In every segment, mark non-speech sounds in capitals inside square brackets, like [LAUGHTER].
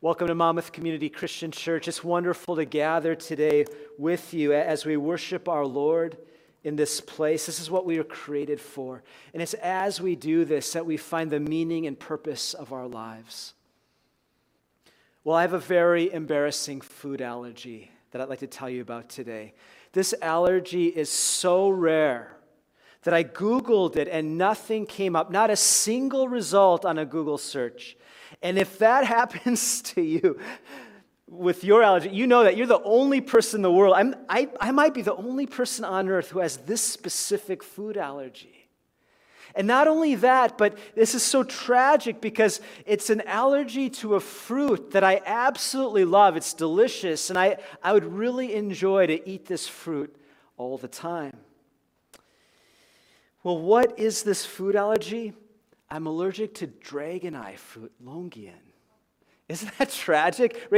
Welcome to Monmouth Community Christian Church. It's wonderful to gather today with you as we worship our Lord in this place. This is what we are created for. And it's as we do this that we find the meaning and purpose of our lives. Well, I have a very embarrassing food allergy that I'd like to tell you about today. This allergy is so rare that I Googled it and nothing came up, not a single result on a Google search. And if that [LAUGHS] happens to you with your allergy, you know that you're the only person in the world. I'm, I, I might be the only person on earth who has this specific food allergy. And not only that, but this is so tragic because it's an allergy to a fruit that I absolutely love. It's delicious, and I, I would really enjoy to eat this fruit all the time. Well, what is this food allergy? I'm allergic to dragon eye fruit, longan. Isn't that [LAUGHS] tragic?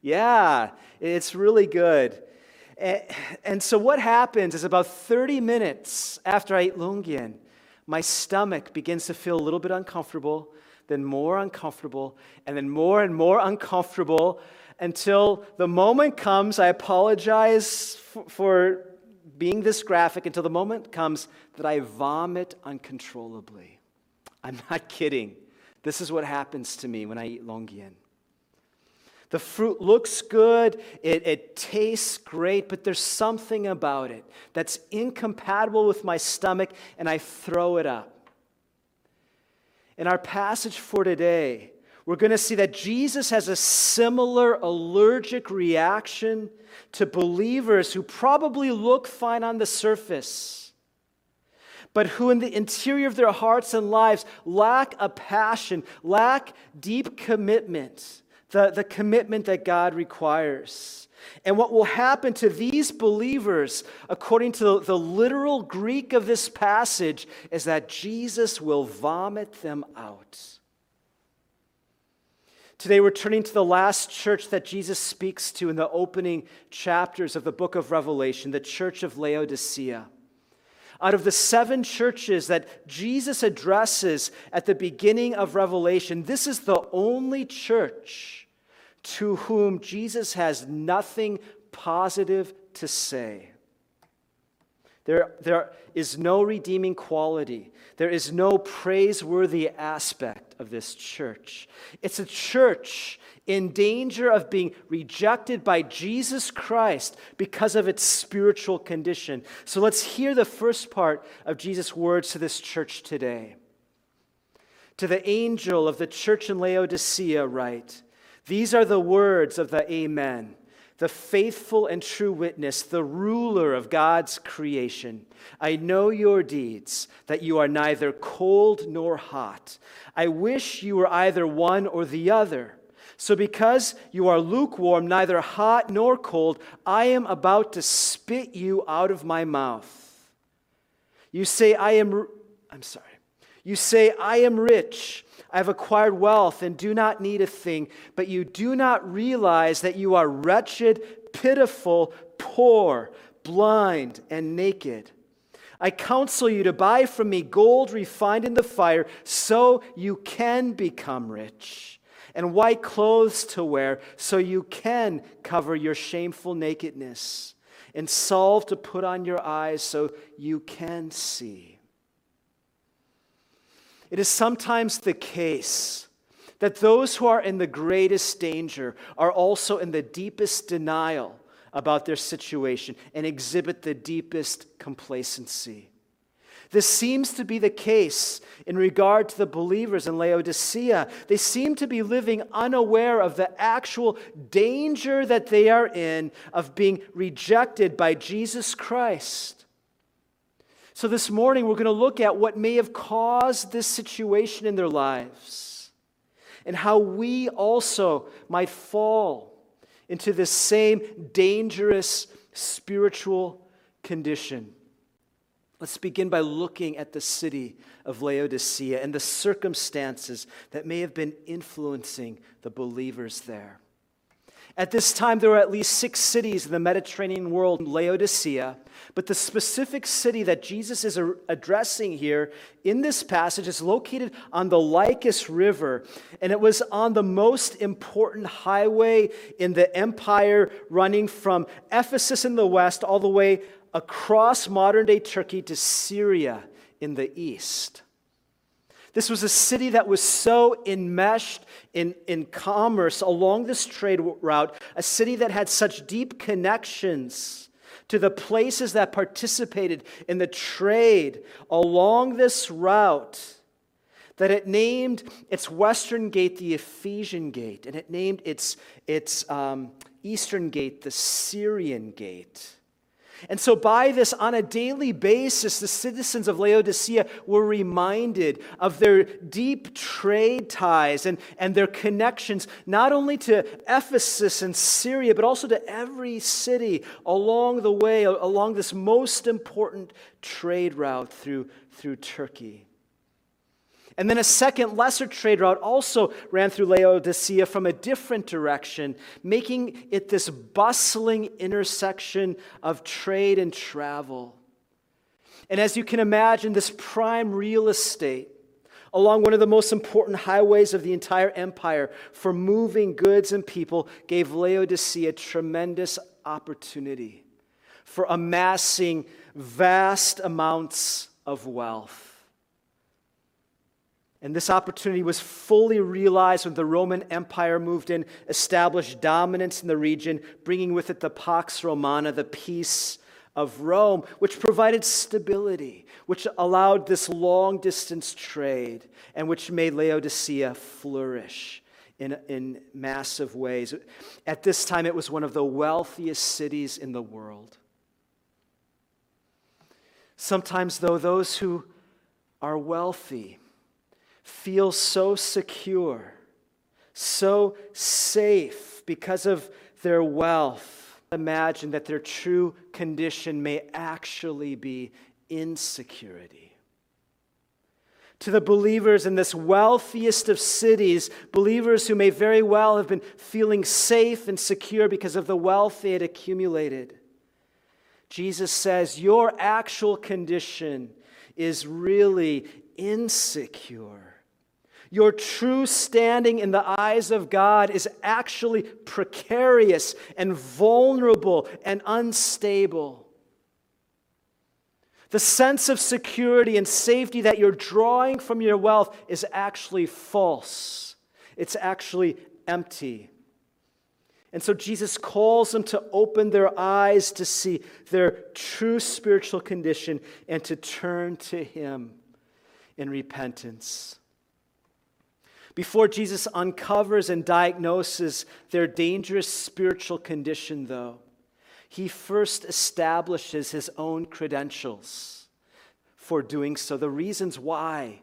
Yeah, it's really good. And so, what happens is about 30 minutes after I eat longan, my stomach begins to feel a little bit uncomfortable, then more uncomfortable, and then more and more uncomfortable until the moment comes. I apologize for being this graphic until the moment comes that I vomit uncontrollably. I'm [LAUGHS] not kidding. This is what happens to me when I eat longan. The fruit looks good, it, it, tastes great, but there's something about it that's incompatible with my stomach, and I throw it up. In our passage for today, we're going to see that Jesus has a similar allergic reaction to believers who probably look fine on the surface but who in the interior of their hearts and lives lack a passion, lack deep commitment, the, the commitment that God requires. And what will happen to these believers, according to the, the literal Greek of this passage, is that Jesus will vomit them out. Today, we're turning to the last church that Jesus speaks to in the opening chapters of the book of Revelation, the church of Laodicea. Out of the seven churches that Jesus addresses at the beginning of Revelation, this is the only church to whom Jesus has nothing positive to say. There, there is no redeeming quality. There is no praiseworthy aspect of this church. It's a church in danger of being rejected by Jesus Christ because of its spiritual condition. So let's hear the first part of Jesus' words to this church today. To the angel of the church in Laodicea, write These are the words of the Amen, the faithful and true witness, the ruler of God's creation. I know your deeds, that you are neither cold nor hot. I wish you were either one or the other. So, because you are lukewarm, neither hot nor cold, I am about to spit you out of my mouth. You say, I am, I'm sorry. You say, I am rich. I have acquired wealth and do not need a thing, but you do not realize that you are wretched, pitiful, poor, blind, and naked. I counsel you to buy from me gold refined in the fire so you can become rich and white clothes to wear so you can cover your shameful nakedness, and salve to put on your eyes so you can see. It is sometimes the case that those who are in the greatest danger are also in the deepest denial about their situation and exhibit the deepest complacency. This seems to be the case in regard to the believers in Laodicea. They seem to be living unaware of the actual danger that they are in of being rejected by Jesus Christ. So, this morning, we're going to look at what may have caused this situation in their lives and how we also might fall into this same dangerous spiritual condition. Let's begin by looking at the city of Laodicea and the circumstances that may have been influencing the believers there. At this time, there were at least six cities in the Mediterranean world, Laodicea. But the specific city that Jesus is addressing here in this passage is located on the Lycus River, and it was on the most important highway in the empire, running from Ephesus in the west all the way across modern day Turkey to Syria in the east. This was a city that was so enmeshed in, in commerce along this trade route, a city that had such deep connections to the places that participated in the trade along this route that it named its western gate the Ephesian gate, and it named its, its um, eastern gate the Syrian gate. And so, by this, on a daily basis, the citizens of Laodicea were reminded of their deep trade ties and, and their connections, not only to Ephesus and Syria, but also to every city along the way, along this most important trade route through, through Turkey. And then a second, lesser trade route also ran through Laodicea from a different direction, making it this bustling intersection of trade and travel. And as you can imagine, this prime real estate along one of the most important highways of the entire empire for moving goods and people gave Laodicea tremendous opportunity for amassing vast amounts of wealth. And this opportunity was fully realized when the Roman Empire moved in, established dominance in the region, bringing with it the Pax Romana, the peace of Rome, which provided stability, which allowed this long distance trade, and which made Laodicea flourish in, in massive ways. At this time, it was one of the wealthiest cities in the world. Sometimes, though, those who are wealthy, feel so secure, so safe because of their wealth. Imagine that their true condition may actually be insecurity. To the believers in this wealthiest of cities, believers who may very well have been feeling safe and secure because of the wealth they had accumulated, Jesus says, Your actual condition is really insecure. Your true standing in the eyes of God is actually precarious and vulnerable and unstable. The sense of security and safety that you're drawing from your wealth is actually false, it's actually empty. And so Jesus calls them to open their eyes to see their true spiritual condition and to turn to Him in repentance. Before Jesus uncovers and diagnoses their dangerous spiritual condition, though, he first establishes his own credentials for doing so, the reasons why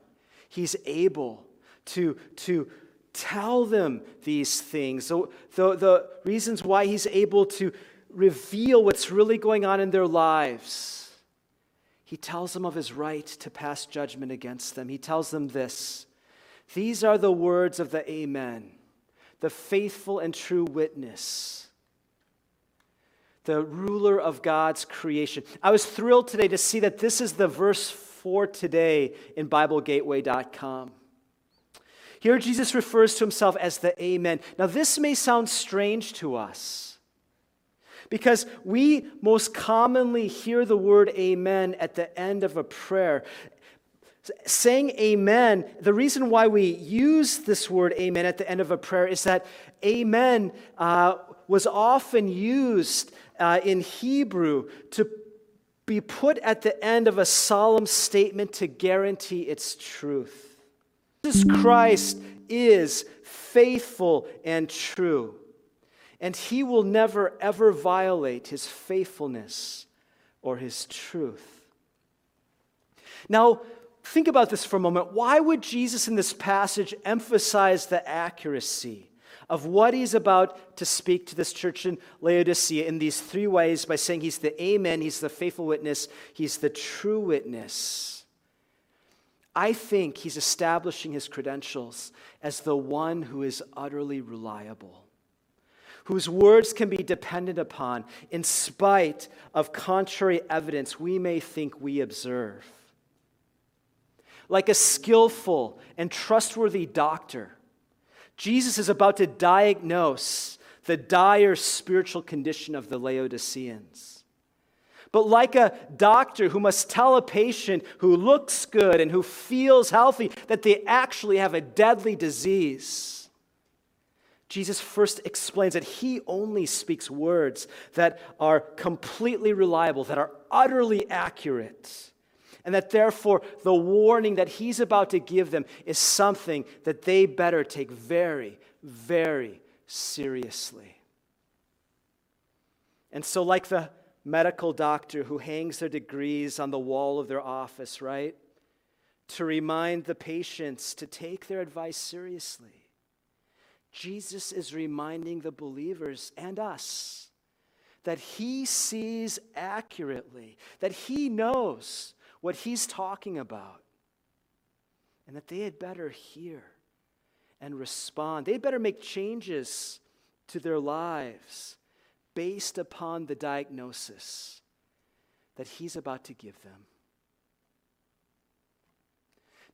he's able to, to tell them these things, the, the, the reasons why he's able to reveal what's really going on in their lives. He tells them of his right to pass judgment against them. He tells them this these are the words of the Amen, the faithful and true witness, the ruler of God's creation. I was thrilled today to see that this is the verse for today in BibleGateway.com. Here, Jesus refers to himself as the Amen. Now, this may sound strange to us because we most commonly hear the word Amen at the end of a prayer. Saying amen, the reason why we use this word amen at the end of a prayer is that amen uh, was often used uh, in Hebrew to be put at the end of a solemn statement to guarantee its truth. Jesus Christ is faithful and true, and he will never ever violate his faithfulness or his truth. Now, Think about this for a moment. Why would Jesus in this passage emphasize the accuracy of what he's about to speak to this church in Laodicea in these three ways by saying he's the Amen, he's the faithful witness, he's the true witness? I think he's establishing his credentials as the one who is utterly reliable whose words can be depended upon in spite of contrary evidence we may think we observe. Like a skillful and trustworthy doctor, Jesus is about to diagnose the dire spiritual condition of the Laodiceans. But like a doctor who must tell a patient who looks good and who feels healthy that they actually have a deadly disease, Jesus first explains that he only speaks words that are completely reliable, that are utterly accurate, and that therefore the warning that he's about to give them is something that they better take very, very seriously. And so, like the medical doctor who hangs their degrees on the wall of their office, right? To remind the patients to take their advice seriously. Jesus is reminding the believers and us that he sees accurately, that he knows what he's talking about, and that they had better hear and respond. They'd better make changes to their lives based upon the diagnosis that he's about to give them.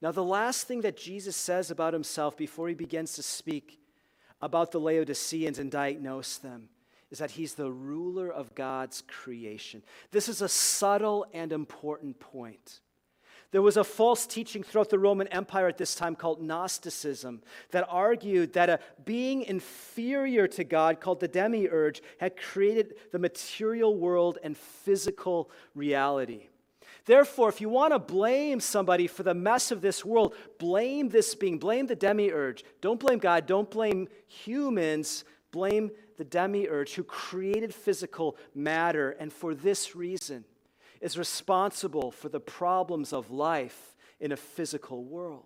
Now, the last thing that Jesus says about himself before he begins to speak about the Laodiceans and diagnose them is that he's the ruler of God's creation. This is a subtle and important point. There was a false teaching throughout the Roman Empire at this time called Gnosticism that argued that a being inferior to God called the demiurge had created the material world and physical reality. Therefore, if you want to blame somebody for the mess of this world, blame this being, blame the demiurge. Don't blame God, don't blame humans, blame the demiurge who created physical matter and for this reason is responsible for the problems of life in a physical world.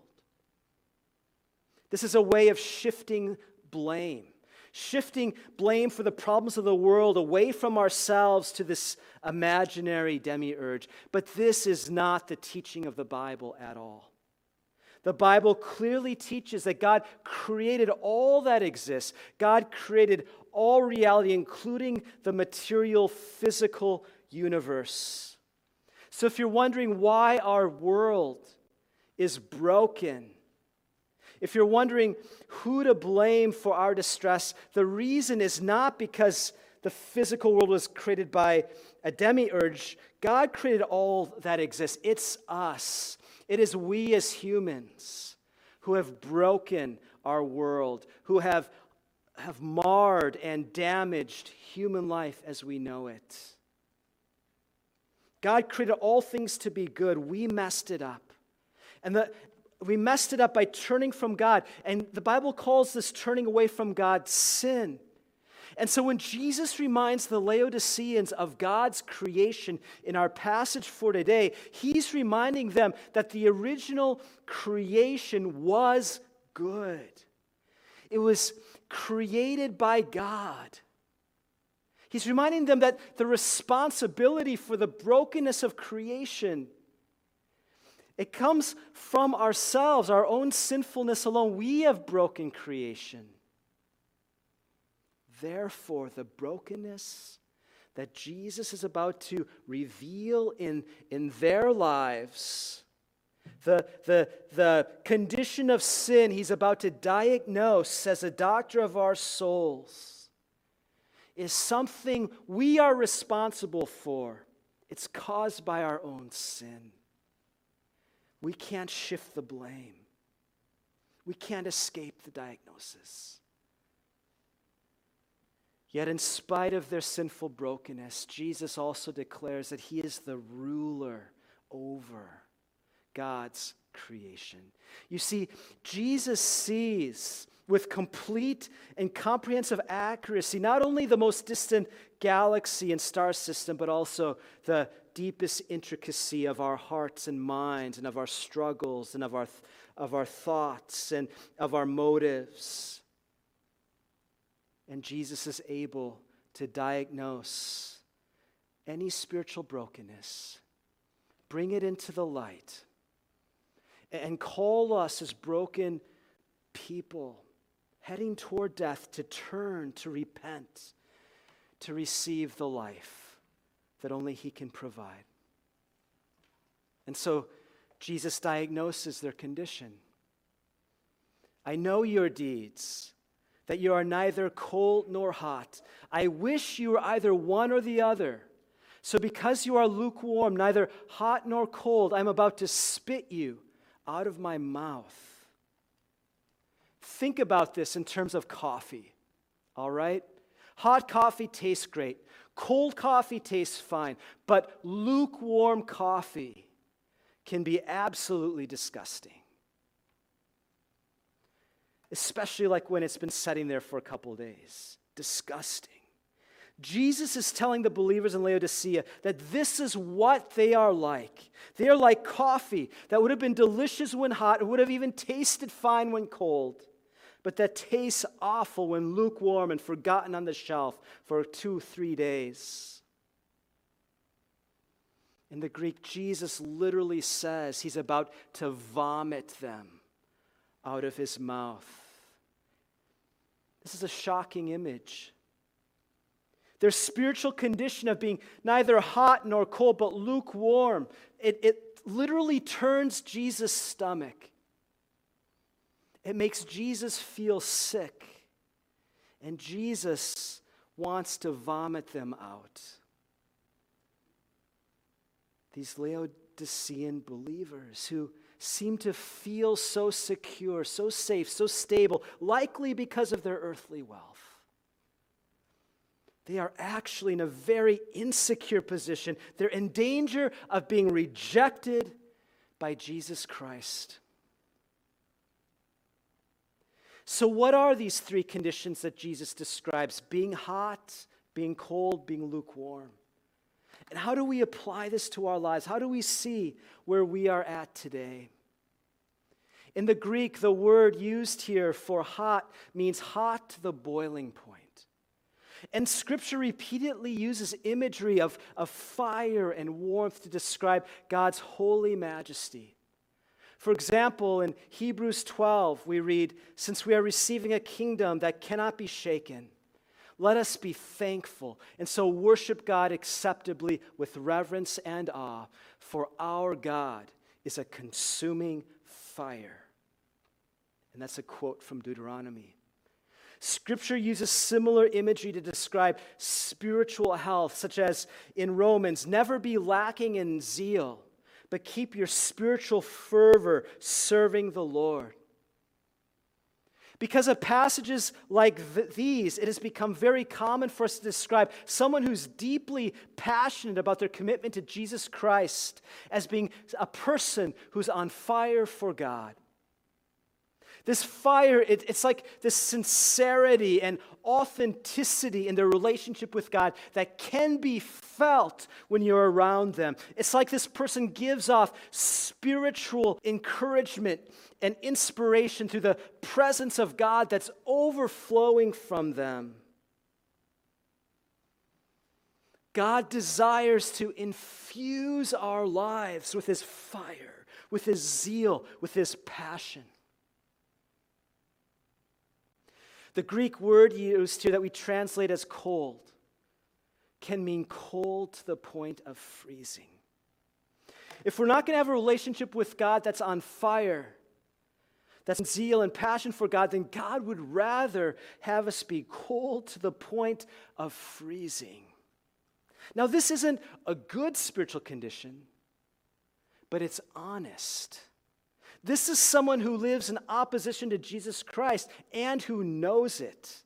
This is a way of shifting blame shifting blame for the problems of the world away from ourselves to this imaginary demiurge. But this is not the teaching of the Bible at all. The Bible clearly teaches that God created all that exists. God created all reality, including the material, physical universe. So if you're wondering why our world is broken, if you're wondering who to blame for our distress, the reason is not because the physical world was created by a demiurge. God created all that exists. It's us. It is we as humans who have broken our world, who have, have marred and damaged human life as we know it. God created all things to be good. We messed it up. And the, we messed it up by turning from God. And the Bible calls this turning away from God sin. And so when Jesus reminds the Laodiceans of God's creation in our passage for today, he's reminding them that the original creation was good. It was created by God. He's reminding them that the responsibility for the brokenness of creation it comes from ourselves, our own sinfulness alone. We have broken creation. Therefore, the brokenness that Jesus is about to reveal in, in their lives, the, the, the condition of sin he's about to diagnose as a doctor of our souls, is something we are responsible for. It's caused by our own sin. We can't shift the blame. We can't escape the diagnosis. Yet, in spite of their sinful brokenness, Jesus also declares that He is the ruler over God's creation. You see, Jesus sees with complete and comprehensive accuracy not only the most distant galaxy and star system, but also the deepest intricacy of our hearts and minds and of our struggles and of our, of our thoughts and of our motives. And Jesus is able to diagnose any spiritual brokenness, bring it into the light, and call us as broken people heading toward death to turn, to repent, to receive the life that only He can provide. And so Jesus diagnoses their condition. I know your deeds, that you are neither cold nor hot. I wish you were either one or the other. So, because you are lukewarm, neither hot nor cold, I'm about to spit you out of my mouth. Think about this in terms of coffee, all right? Hot coffee tastes great, cold coffee tastes fine, but lukewarm coffee can be absolutely disgusting. Especially like when it's been sitting there for a couple days. Disgusting. Jesus is telling the believers in Laodicea that this is what they are like. They are like coffee that would have been delicious when hot, would have even tasted fine when cold, but that tastes awful when lukewarm and forgotten on the shelf for two, three days. In the Greek, Jesus literally says he's about to vomit them out of his mouth. This is a shocking image. Their spiritual condition of being neither hot nor cold, but lukewarm, it, it literally turns Jesus' stomach. It makes Jesus feel sick. And Jesus wants to vomit them out. These Laodicean believers who seem to feel so secure, so safe, so stable, likely because of their earthly wealth they are actually in a very insecure position. They're in danger of being rejected by Jesus Christ. So, what are these three conditions that Jesus describes? Being hot, being cold, being lukewarm. And how do we apply this to our lives? How do we see where we are at today? In the Greek, the word used here for hot means hot to the boiling point. And scripture repeatedly uses imagery of, of fire and warmth to describe God's holy majesty. For example, in Hebrews 12, we read, Since we are receiving a kingdom that cannot be shaken, let us be thankful and so worship God acceptably with reverence and awe, for our God is a consuming fire. And that's a quote from Deuteronomy. Scripture uses similar imagery to describe spiritual health, such as in Romans never be lacking in zeal, but keep your spiritual fervor serving the Lord. Because of passages like th- these, it has become very common for us to describe someone who's deeply passionate about their commitment to Jesus Christ as being a person who's on fire for God. This fire, it, it's like this sincerity and authenticity in their relationship with God that can be felt when you're around them. It's like this person gives off spiritual encouragement and inspiration through the presence of God that's overflowing from them. God desires to infuse our lives with His fire, with His zeal, with His passion. The Greek word used here that we translate as cold can mean cold to the point of freezing. If we're not going to have a relationship with God that's on fire, that's zeal and passion for God, then God would rather have us be cold to the point of freezing. Now, this isn't a good spiritual condition, but it's honest. This is someone who lives in opposition to Jesus Christ and who knows it.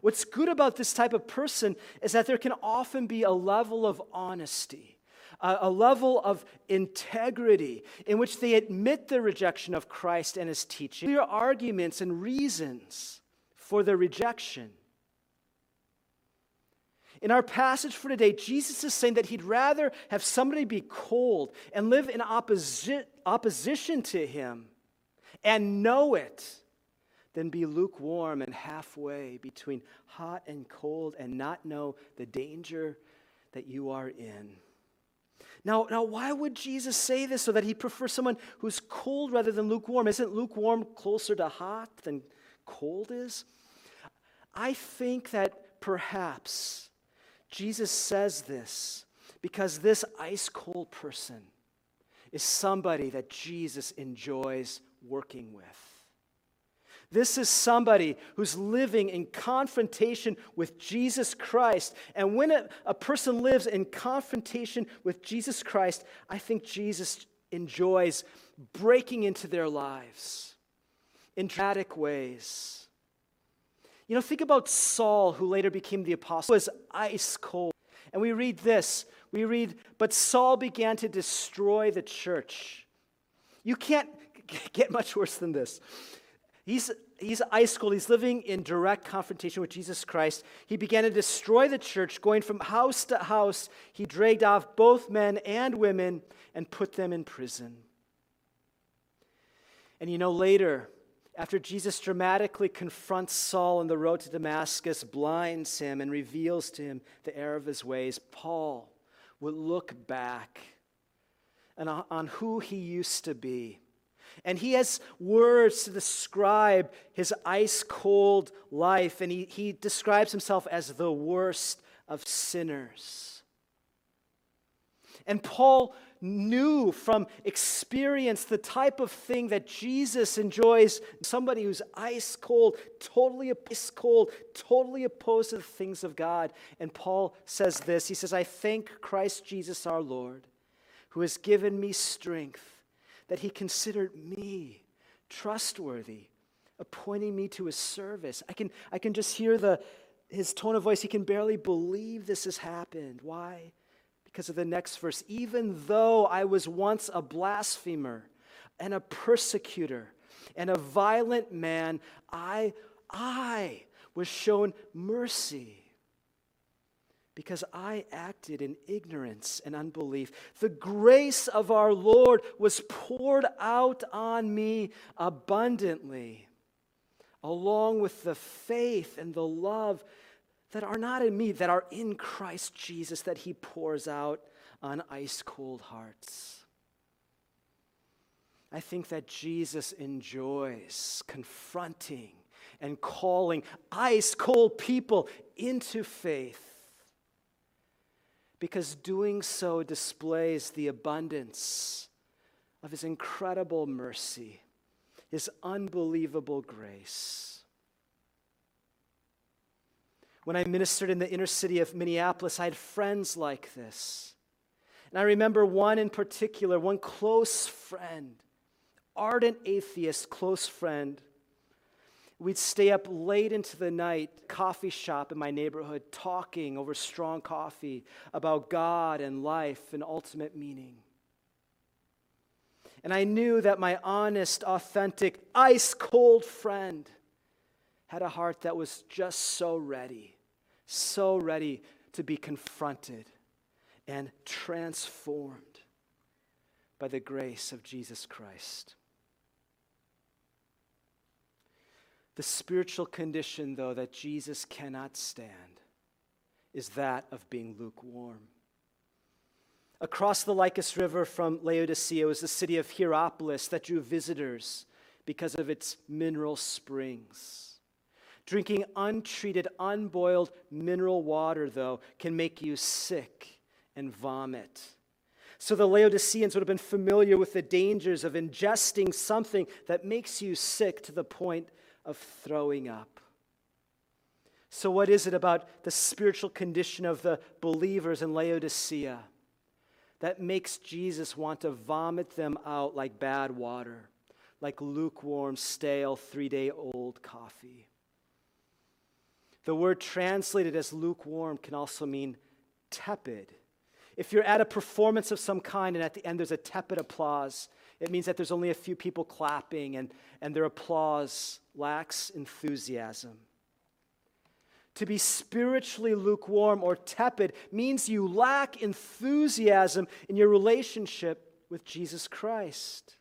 What's good about this type of person is that there can often be a level of honesty, a, level of integrity in which they admit their rejection of Christ and his teaching, clear arguments and reasons for their rejection. In our passage for today, Jesus is saying that he'd rather have somebody be cold and live in opposi- opposition to him and know it than be lukewarm and halfway between hot and cold and not know the danger that you are in. Now, now, why would Jesus say this so that he prefers someone who's cold rather than lukewarm? Isn't lukewarm closer to hot than cold is? I think that perhaps Jesus says this because this ice cold person is somebody that Jesus enjoys working with. This is somebody who's living in confrontation with Jesus Christ. And when a, a, person lives in confrontation with Jesus Christ, I think Jesus enjoys breaking into their lives in dramatic ways. You know, think about Saul, who later became the apostle, he was ice cold. And we read this we read, But Saul began to destroy the church. You can't [LAUGHS] get much worse than this. He's, he's ice cold. He's living in direct confrontation with Jesus Christ. He began to destroy the church, going from house to house. He dragged off both men and women and put them in prison. And you know, later, after Jesus dramatically confronts Saul on the road to Damascus, blinds him, and reveals to him the error of his ways, Paul would look back and on who he used to be. And he has words to describe his ice cold life, and he, he describes himself as the worst of sinners. And Paul knew from experience the type of thing that Jesus enjoys somebody who's ice cold, totally ice cold, totally opposed to the things of God. And Paul says this He says, I thank Christ Jesus our Lord, who has given me strength, that he considered me trustworthy, appointing me to his service. I can, I can just hear the, his tone of voice. He can barely believe this has happened. Why? Because of the next verse. Even though I was once a blasphemer and a persecutor and a violent man, I, I was shown mercy because I acted in ignorance and unbelief. The grace of our Lord was poured out on me abundantly, along with the faith and the love that are not in me, that are in Christ Jesus, that he pours out on ice cold hearts. I think that Jesus enjoys confronting and calling ice cold people into faith because doing so displays the abundance of his incredible mercy, his unbelievable grace. When I ministered in the inner city of Minneapolis, I had friends like this. And I remember one in particular, one close friend, ardent atheist, close friend. We'd stay up late into the night, coffee shop in my neighborhood, talking over strong coffee about God and life and ultimate meaning. And I knew that my honest, authentic, ice cold friend had a heart that was just so ready so ready to be confronted and transformed by the grace of Jesus Christ. The spiritual condition, though, that Jesus cannot stand is that of being lukewarm. Across the Lycus River from Laodicea was the city of Hierapolis that drew visitors because of its mineral springs. Drinking untreated, unboiled mineral water, though, can make you sick and vomit. So the Laodiceans would have been familiar with the dangers of ingesting something that makes you sick to the point of throwing up. So, what is it about the spiritual condition of the believers in Laodicea that makes Jesus want to vomit them out like bad water, like lukewarm, stale, three day old coffee? The word translated as lukewarm can also mean tepid. If you're at a performance of some kind and at the end there's a tepid applause, it means that there's only a few people clapping and, and their applause lacks enthusiasm. To be spiritually lukewarm or tepid means you lack enthusiasm in your relationship with Jesus Christ.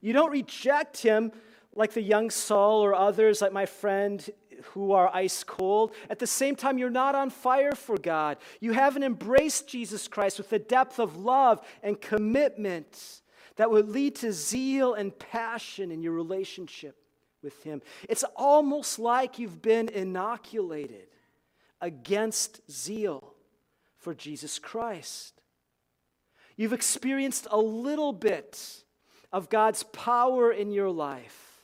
You don't reject him like the young Saul or others, like my friend who are ice cold. At the same time, you're not on fire for God. You haven't embraced Jesus Christ with the depth of love and commitment that would lead to zeal and passion in your relationship with Him. It's almost like you've been inoculated against zeal for Jesus Christ. You've experienced a little bit of God's power in your life,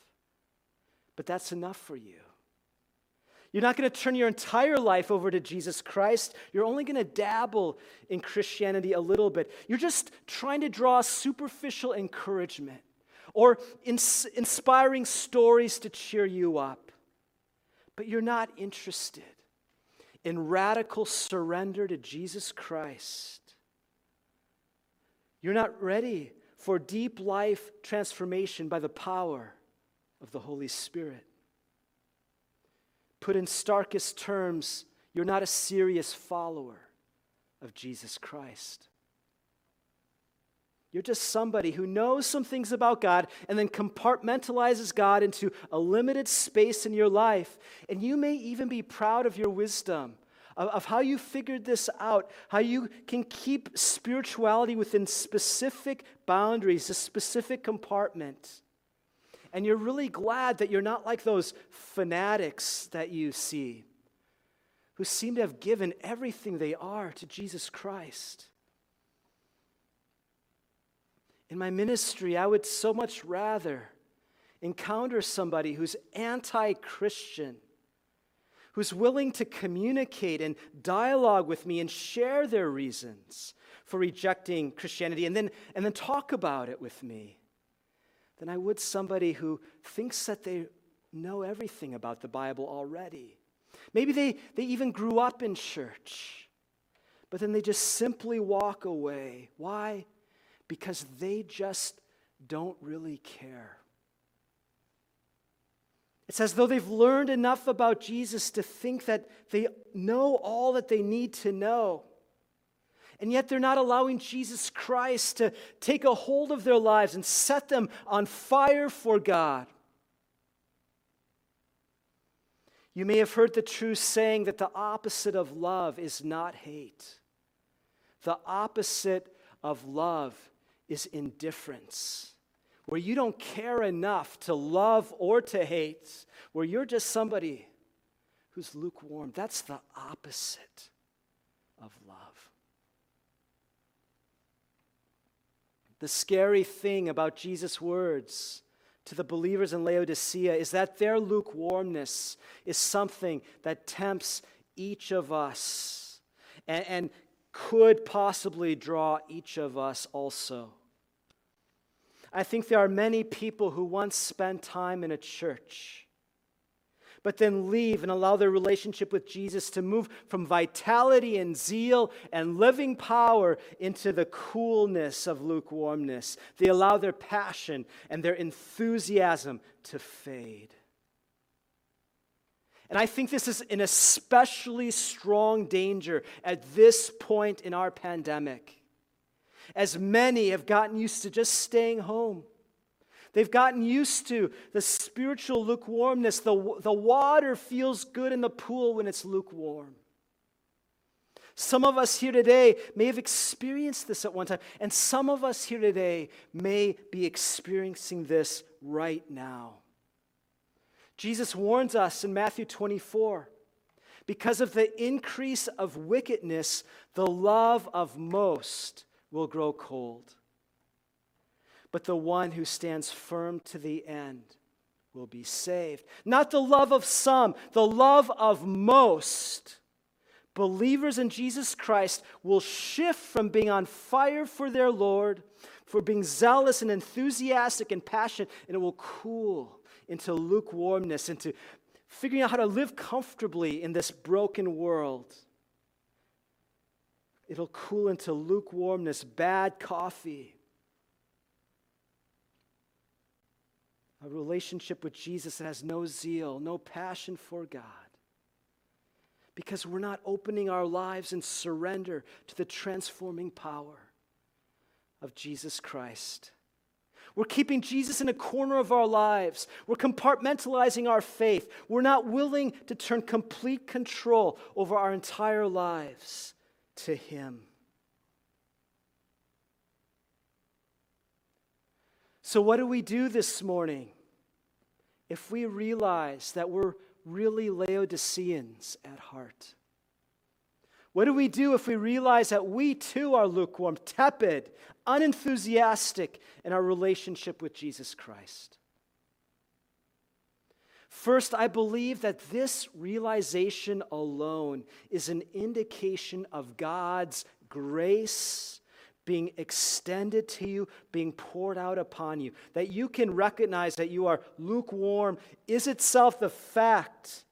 but that's enough for you. You're not going to turn your entire life over to Jesus Christ. You're only going to dabble in Christianity a little bit. You're just trying to draw superficial encouragement or ins- inspiring stories to cheer you up. But you're not interested in radical surrender to Jesus Christ. You're not ready for deep life transformation by the power of the Holy Spirit. Put in starkest terms, you're not a serious follower of Jesus Christ. You're just somebody who knows some things about God and then compartmentalizes God into a limited space in your life. And you may even be proud of your wisdom, of, of, how you figured this out, how you can keep spirituality within specific boundaries, a specific compartment. And you're really glad that you're not like those fanatics that you see who seem to have given everything they are to Jesus Christ. In my ministry, I would so much rather encounter somebody who's anti Christian, who's willing to communicate and dialogue with me and share their reasons for rejecting Christianity and then, and then talk about it with me than I would somebody who thinks that they know everything about the Bible already. Maybe they, they even grew up in church, but then they just simply walk away. Why? Because they just don't really care. It's as though they've learned enough about Jesus to think that they know all that they need to know. And yet they're not allowing Jesus Christ to take a hold of their lives and set them on fire for God. You may have heard the true saying that the opposite of love is not hate. The opposite of love is indifference, where you don't care enough to love or to hate, where you're just somebody who's lukewarm. That's the opposite of love. The scary thing about Jesus' words to the believers in Laodicea is that their lukewarmness is something that tempts each of us and, and could possibly draw each of us also. I think there are many people who once spent time in a church but then leave and allow their relationship with Jesus to move from vitality and zeal and living power into the coolness of lukewarmness. They allow their passion and their enthusiasm to fade. And I think this is an especially strong danger at this point in our pandemic, as many have gotten used to just staying home They've gotten used to the spiritual lukewarmness. The, the water feels good in the pool when it's lukewarm. Some of us here today may have experienced this at one time, and some of us here today may be experiencing this right now. Jesus warns us in Matthew 24 because of the increase of wickedness, the love of most will grow cold but the one who stands firm to the end will be saved. Not the love of some, the love of most. Believers in Jesus Christ will shift from being on fire for their Lord, for being zealous and enthusiastic and passionate, and it will cool into lukewarmness, into figuring out how to live comfortably in this broken world. It'll cool into lukewarmness, bad coffee a relationship with Jesus that has no zeal, no passion for God. Because we're not opening our lives in surrender to the transforming power of Jesus Christ. We're keeping Jesus in a corner of our lives. We're compartmentalizing our faith. We're not willing to turn complete control over our entire lives to Him. So, what do we do this morning if we realize that we're really Laodiceans at heart? What do we do if we realize that we too are lukewarm, tepid, unenthusiastic in our relationship with Jesus Christ? First, I believe that this realization alone is an indication of God's grace being extended to you, being poured out upon you. That you can recognize that you are lukewarm is itself the fact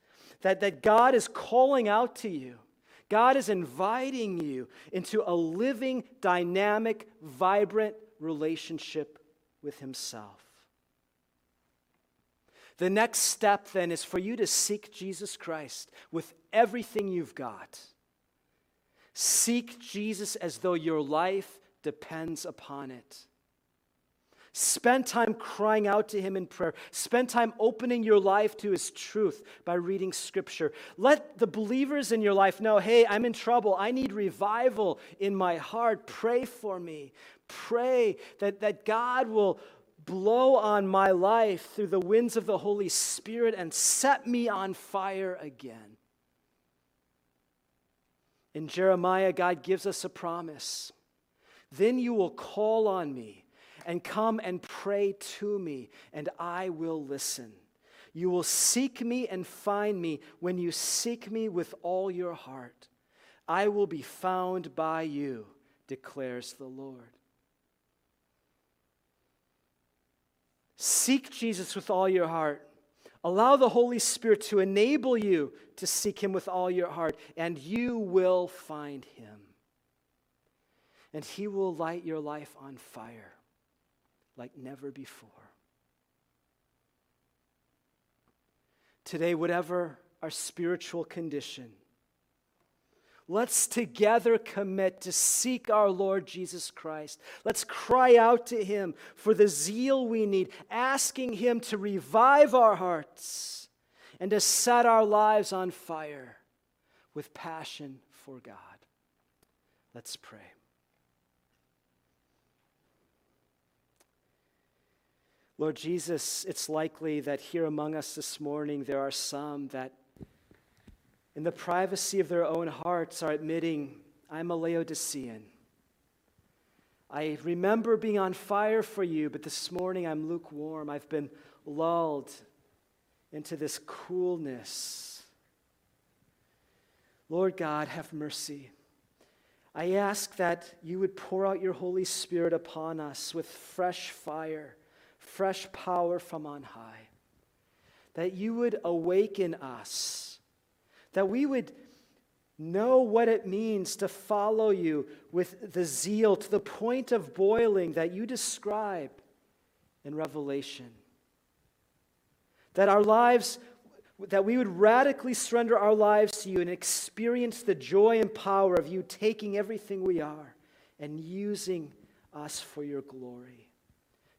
that, that God is calling out to you. God is inviting you into a living, dynamic, vibrant relationship with Himself. The next step then is for you to seek Jesus Christ with everything you've got. Seek Jesus as though your life depends upon it. Spend time crying out to Him in prayer. Spend time opening your life to His truth by reading Scripture. Let the believers in your life know hey, I'm in trouble. I need revival in my heart. Pray for me. Pray that, that God will blow on my life through the winds of the Holy Spirit and set me on fire again. In Jeremiah, God gives us a promise. Then you will call on me and come and pray to me, and I will listen. You will seek me and find me when you seek me with all your heart. I will be found by you, declares the Lord. Seek Jesus with all your heart. Allow the Holy Spirit to enable you to seek Him with all your heart, and you will find Him. And He will light your life on fire like never before. Today, whatever our spiritual condition, Let's together commit to seek our Lord Jesus Christ. Let's cry out to Him for the zeal we need, asking Him to revive our hearts and to set our lives on fire with passion for God. Let's pray. Lord Jesus, it's likely that here among us this morning there are some that in the privacy of their own hearts, are admitting, I'm a Laodicean. I remember being on fire for you, but this morning I'm lukewarm. I've been lulled into this coolness. Lord God, have mercy. I ask that you would pour out your Holy Spirit upon us with fresh fire, fresh power from on high. That you would awaken us that we would know what it means to follow you with the zeal to the point of boiling that you describe in Revelation. That our lives, that we would radically surrender our lives to you and experience the joy and power of you taking everything we are and using us for your glory.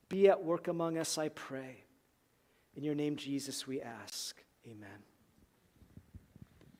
Be at work among us, I pray. In your name, Jesus, we ask. Amen.